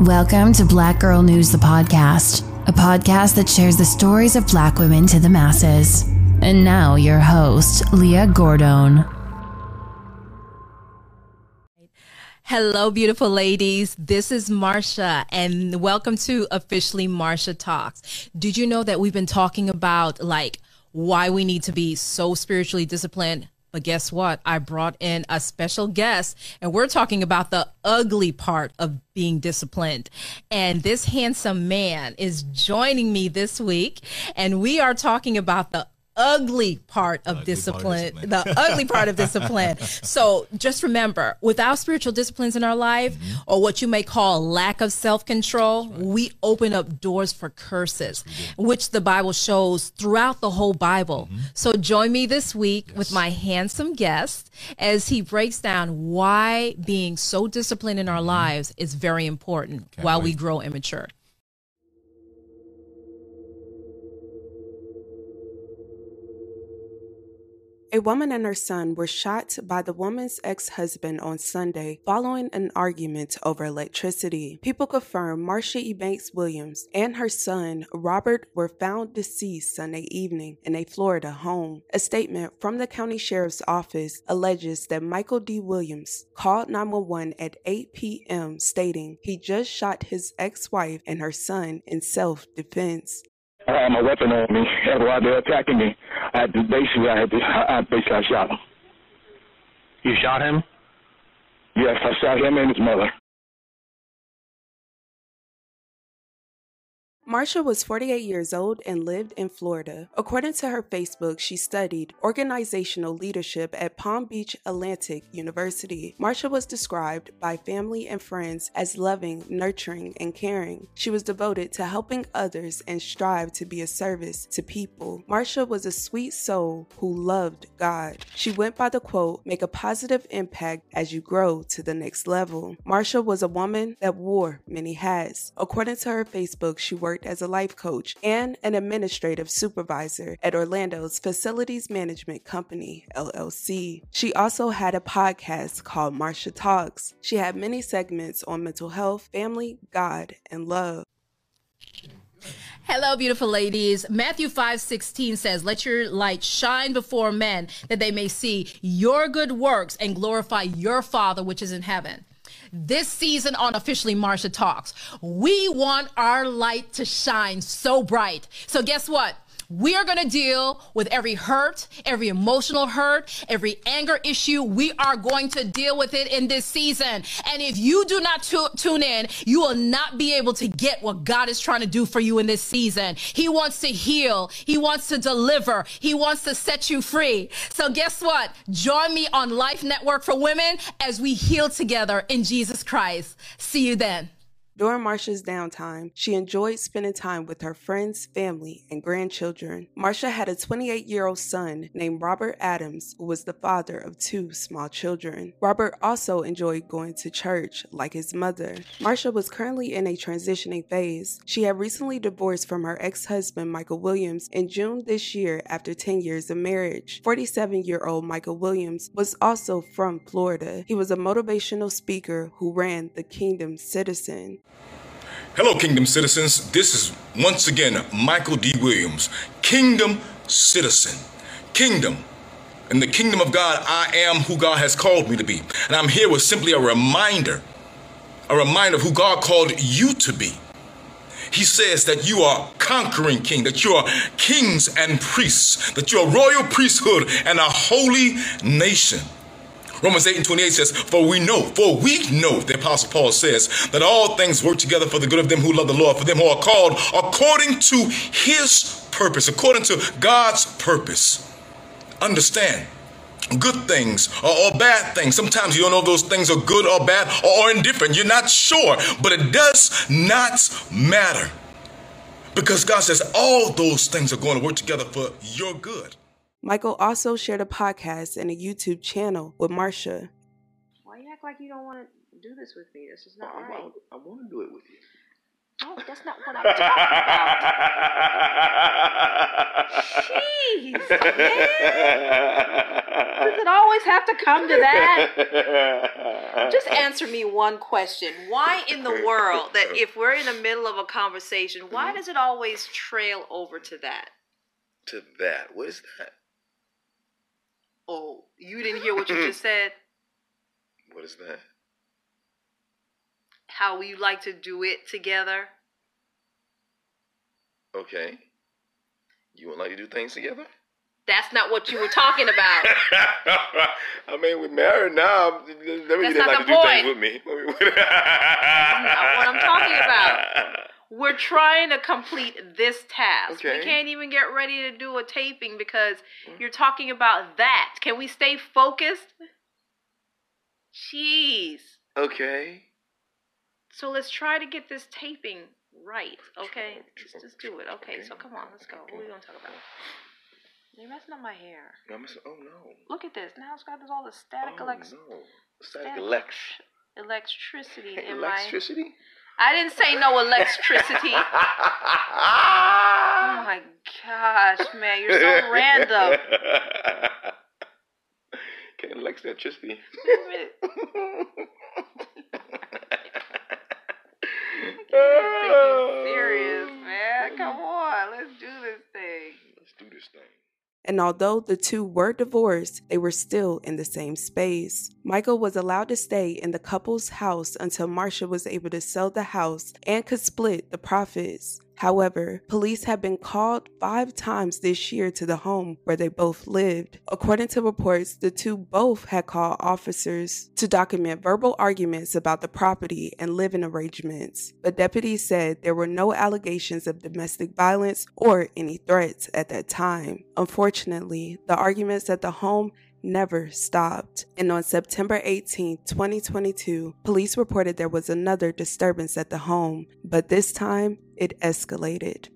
Welcome to Black Girl News, the podcast, a podcast that shares the stories of black women to the masses. And now, your host, Leah Gordon. Hello, beautiful ladies. This is Marsha, and welcome to Officially Marsha Talks. Did you know that we've been talking about like why we need to be so spiritually disciplined? But guess what? I brought in a special guest and we're talking about the ugly part of being disciplined. And this handsome man is joining me this week and we are talking about the ugly part of ugly discipline, part of discipline. the ugly part of discipline. So just remember, without spiritual disciplines in our life, mm-hmm. or what you may call lack of self control, right. we open up doors for curses, which the Bible shows throughout the whole Bible. Mm-hmm. So join me this week yes. with my handsome guest as he breaks down why being so disciplined in our mm-hmm. lives is very important Can't while wait. we grow immature. A woman and her son were shot by the woman's ex husband on Sunday following an argument over electricity. People confirm Marsha Ebanks Williams and her son, Robert, were found deceased Sunday evening in a Florida home. A statement from the county sheriff's office alleges that Michael D. Williams called 911 at 8 p.m., stating he just shot his ex wife and her son in self defense. I had my weapon on me, and while they're attacking me, I had to, basically, I had to, I basically, I shot him. You shot him? Yes, I shot him and his mother. Marsha was 48 years old and lived in Florida. According to her Facebook, she studied organizational leadership at Palm Beach Atlantic University. Marsha was described by family and friends as loving, nurturing, and caring. She was devoted to helping others and strived to be a service to people. Marsha was a sweet soul who loved God. She went by the quote, make a positive impact as you grow to the next level. Marsha was a woman that wore many hats. According to her Facebook, she worked worked as a life coach and an administrative supervisor at Orlando's Facilities Management Company, LLC. She also had a podcast called Marsha Talks. She had many segments on mental health, family, God, and love. Hello, beautiful ladies. Matthew 5 16 says, Let your light shine before men, that they may see your good works and glorify your Father which is in heaven this season on Officially Marsha Talks. We want our light to shine so bright. So guess what? We are going to deal with every hurt, every emotional hurt, every anger issue. We are going to deal with it in this season. And if you do not tune in, you will not be able to get what God is trying to do for you in this season. He wants to heal. He wants to deliver. He wants to set you free. So guess what? Join me on Life Network for Women as we heal together in Jesus Christ. See you then. During Marsha's downtime, she enjoyed spending time with her friends, family, and grandchildren. Marsha had a 28 year old son named Robert Adams, who was the father of two small children. Robert also enjoyed going to church, like his mother. Marsha was currently in a transitioning phase. She had recently divorced from her ex husband, Michael Williams, in June this year after 10 years of marriage. 47 year old Michael Williams was also from Florida. He was a motivational speaker who ran the Kingdom Citizen. Hello, Kingdom citizens. This is once again Michael D. Williams, Kingdom citizen. Kingdom. In the kingdom of God, I am who God has called me to be. And I'm here with simply a reminder, a reminder of who God called you to be. He says that you are conquering king, that you are kings and priests, that you're a royal priesthood and a holy nation. Romans 8 and 28 says, For we know, for we know, the Apostle Paul says, that all things work together for the good of them who love the Lord, for them who are called according to his purpose, according to God's purpose. Understand, good things or, or, bad things. Sometimes you don't know if those things are good or bad or, or indifferent. You're not sure, but it does not matter. Because God says all those things are going to work together for your good. Michael also shared a podcast and a YouTube channel with Marsha. Why you act like you don't want to do this with me? This is not oh, I, right. I, I want to do it with you. No, that's not what I'm talking about. Jeez, man. Does it always have to come to that? Just answer me one question. Why in the world that if we're in the middle of a conversation, why mm-hmm. does it always trail over to that? To that. What is that? Oh, you didn't hear what you just said? What is that? How we like to do it together? Okay. You would like to do things together? That's not what you were talking about. I mean, we're married now. Let me That's didn't not like the to do point. things with me. That's not what I'm talking about. We're trying to complete this task. We can't even get ready to do a taping because mm. you're talking about that. Can we stay focused? Jeez. Okay. So let's try to get this taping right, okay? Just, just do it. Okay, so come on, let's go. What are we gonna talk about? You're messing up my hair. No, I'm saying, oh no. Look at this. Now it's got this all the static oh, elect- no. Static static elex. electricity in Electricity? I didn't say no electricity. oh my gosh, man, you're so random. Can't electricity. Serious, man. Come on, let's do this thing. Let's do this thing. And although the two were divorced, they were still in the same space. Michael was allowed to stay in the couple's house until Marcia was able to sell the house and could split the profits. However, police have been called five times this year to the home where they both lived. According to reports, the two both had called officers to document verbal arguments about the property and living arrangements. But deputies said there were no allegations of domestic violence or any threats at that time. Unfortunately, the arguments at the home never stopped. And on September 18, 2022, police reported there was another disturbance at the home, but this time it escalated.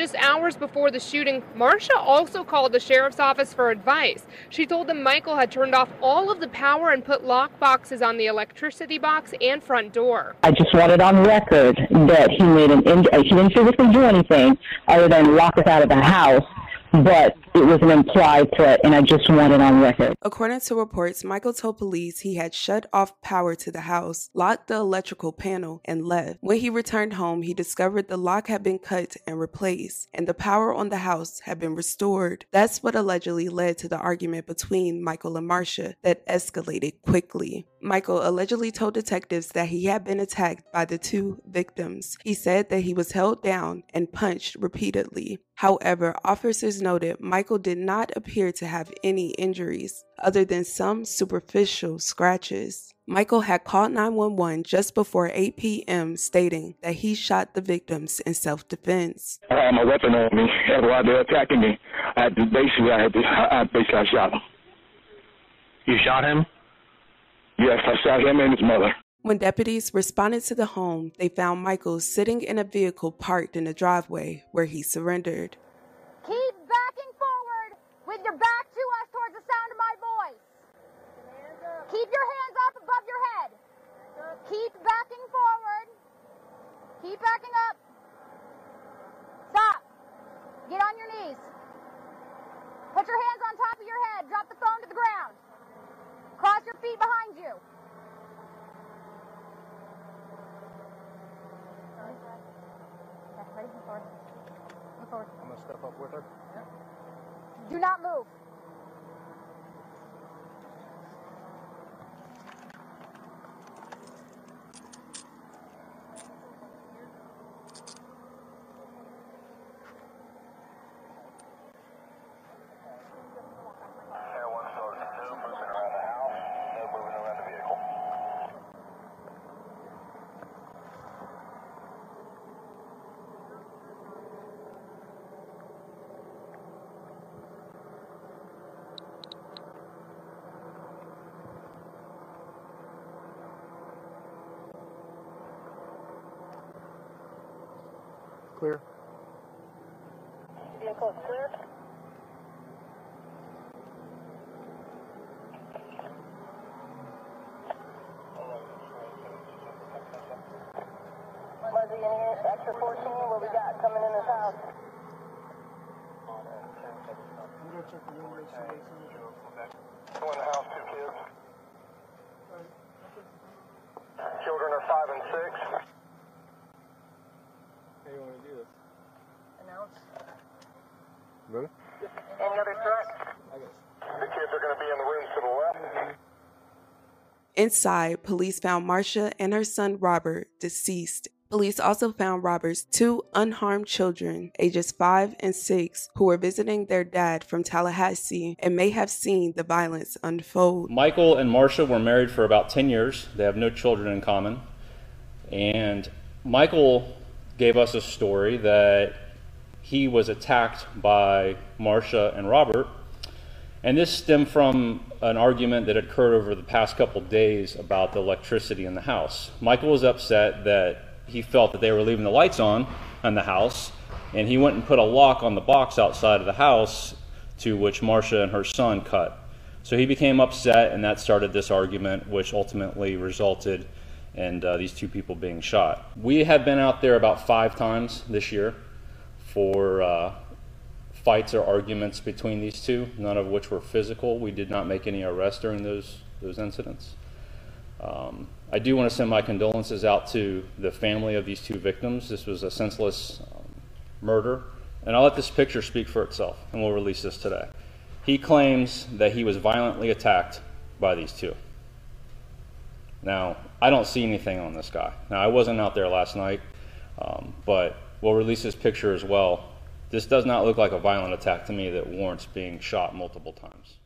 Just hours before the shooting, Marcia also called the sheriff's office for advice. She told them Michael had turned off all of the power and put lock boxes on the electricity box and front door. I just wanted on record that he made an injury. He didn't physically do anything other than lock us out of the house, but it was an implied threat, and I just want it on record. According to reports, Michael told police he had shut off power to the house, locked the electrical panel, and left. When he returned home, he discovered the lock had been cut and replaced, and the power on the house had been restored. That's what allegedly led to the argument between Michael and Marcia that escalated quickly. Michael allegedly told detectives that he had been attacked by the two victims. He said that he was held down and punched repeatedly. However, officers noted Michael did not appear to have any injuries other than some superficial scratches. Michael had called 911 just before 8 p.m., stating that he shot the victims in self defense. I had my weapon on me, and while they're attacking me, I had to, basically, I had to, I, basically, I shot him. You shot him? Yes, I shot him and his mother. When deputies responded to the home, they found Michael sitting in a vehicle parked in the driveway where he surrendered. Keep backing forward with your back to us towards the sound of my voice. Keep your hands up above your head. Keep backing forward. Keep backing up. Stop. Get on your knees. Put your hands on top of your head. Drop the phone to the ground. Cross your feet behind you. Ready? Move forward. Forward. I'm gonna step up with her. Do not move. Clear. Vehicle is clear. Muzzy, any extra 14? What we got coming in this house? One in the house, two kids. Children are five and six. How you want to do this? Announce. Ready? Any other threats? The kids are going to be in the rooms to the left. Inside, police found Marcia and her son Robert deceased. Police also found Robert's two unharmed children, ages 5 and 6, who were visiting their dad from Tallahassee and may have seen the violence unfold. Michael and Marcia were married for about 10 years. They have no children in common. And Michael gave us a story that he was attacked by Marcia and Robert. And this stemmed from an argument that occurred over the past couple days about the electricity in the house. Michael was upset that he felt that they were leaving the lights on in the house, and he went and put a lock on the box outside of the house to which Marcia and her son cut. So he became upset, and that started this argument, which ultimately resulted in uh, these two people being shot. We have been out there about five times this year for uh, fights or arguments between these two, none of which were physical. We did not make any arrests during those, those incidents. Um, I do want to send my condolences out to the family of these two victims. This was a senseless um, murder. And I'll let this picture speak for itself, and we'll release this today. He claims that he was violently attacked by these two. Now, I don't see anything on this guy. Now, I wasn't out there last night, um, but we'll release this picture as well. This does not look like a violent attack to me that warrants being shot multiple times.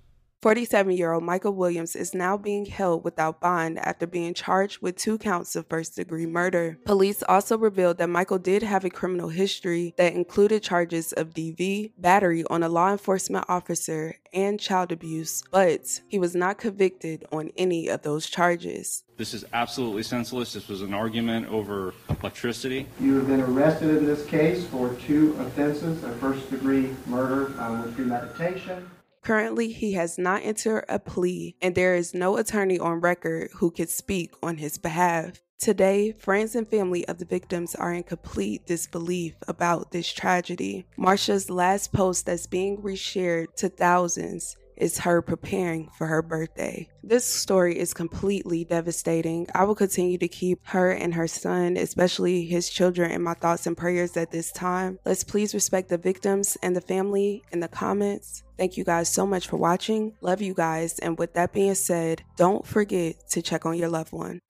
47 year old Michael Williams is now being held without bond after being charged with two counts of first degree murder. Police also revealed that Michael did have a criminal history that included charges of DV, battery on a law enforcement officer, and child abuse, but he was not convicted on any of those charges. This is absolutely senseless. This was an argument over electricity. You have been arrested in this case for two offenses, a first degree murder with premeditation. Currently, he has not entered a plea, and there is no attorney on record who could speak on his behalf. Today, friends and family of the victims are in complete disbelief about this tragedy. Marcia's last post that's being reshared to thousands is her preparing for her birthday. This story is completely devastating. I will continue to keep her and her son, especially his children, in my thoughts and prayers at this time. Let's please respect the victims and the family in the comments. Thank you guys so much for watching. Love you guys. And with that being said, don't forget to check on your loved one.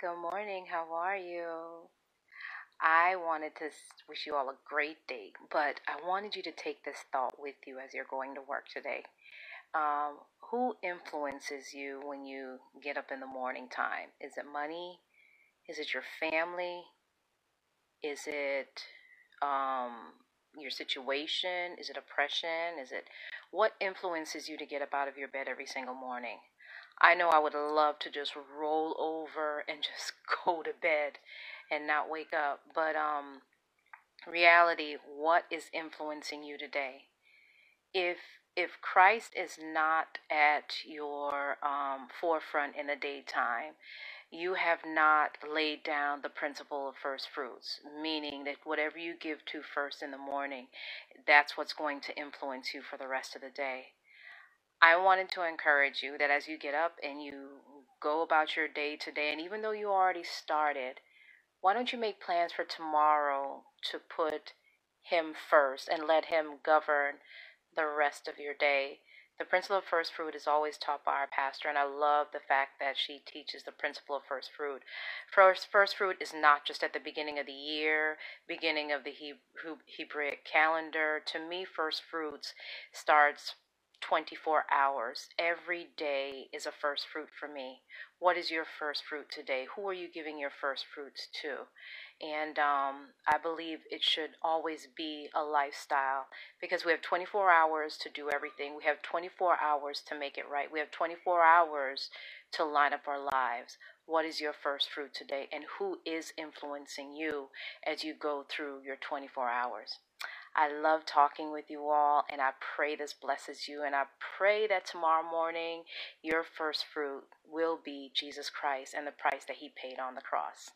Good morning. How are you? I wanted to wish you all a great day, but I wanted you to take this thought with you as you're going to work today. Um, who influences you when you get up in the morning time? Is it money? Is it your family? Is it um, your situation? Is it oppression? Is it what influences you to get up out of your bed every single morning? I know I would love to just roll over and just go to bed and not wake up, but um reality, what is influencing you today? If if Christ is not at your um, forefront in the daytime, you have not laid down the principle of first fruits, meaning that whatever you give to first in the morning, that's what's going to influence you for the rest of the day. I wanted to encourage you that as you get up and you go about your day today, and even though you already started, why don't you make plans for tomorrow to put Him first and let Him govern the rest of your day. The principle of first fruit is always taught by our pastor, and I love the fact that she teaches the principle of first fruit. First, first fruit is not just at the beginning of the year, beginning of the Hebraic calendar. To me, first fruits starts 24 hours. Every day is a first fruit for me. What is your first fruit today? Who are you giving your first fruits to? And um, I believe it should always be a lifestyle because we have 24 hours to do everything. We have 24 hours to make it right. We have 24 hours to line up our lives. What is your first fruit today? And who is influencing you as you go through your 24 hours? I love talking with you all, and I pray this blesses you. And I pray that tomorrow morning your first fruit will be Jesus Christ and the price that He paid on the cross.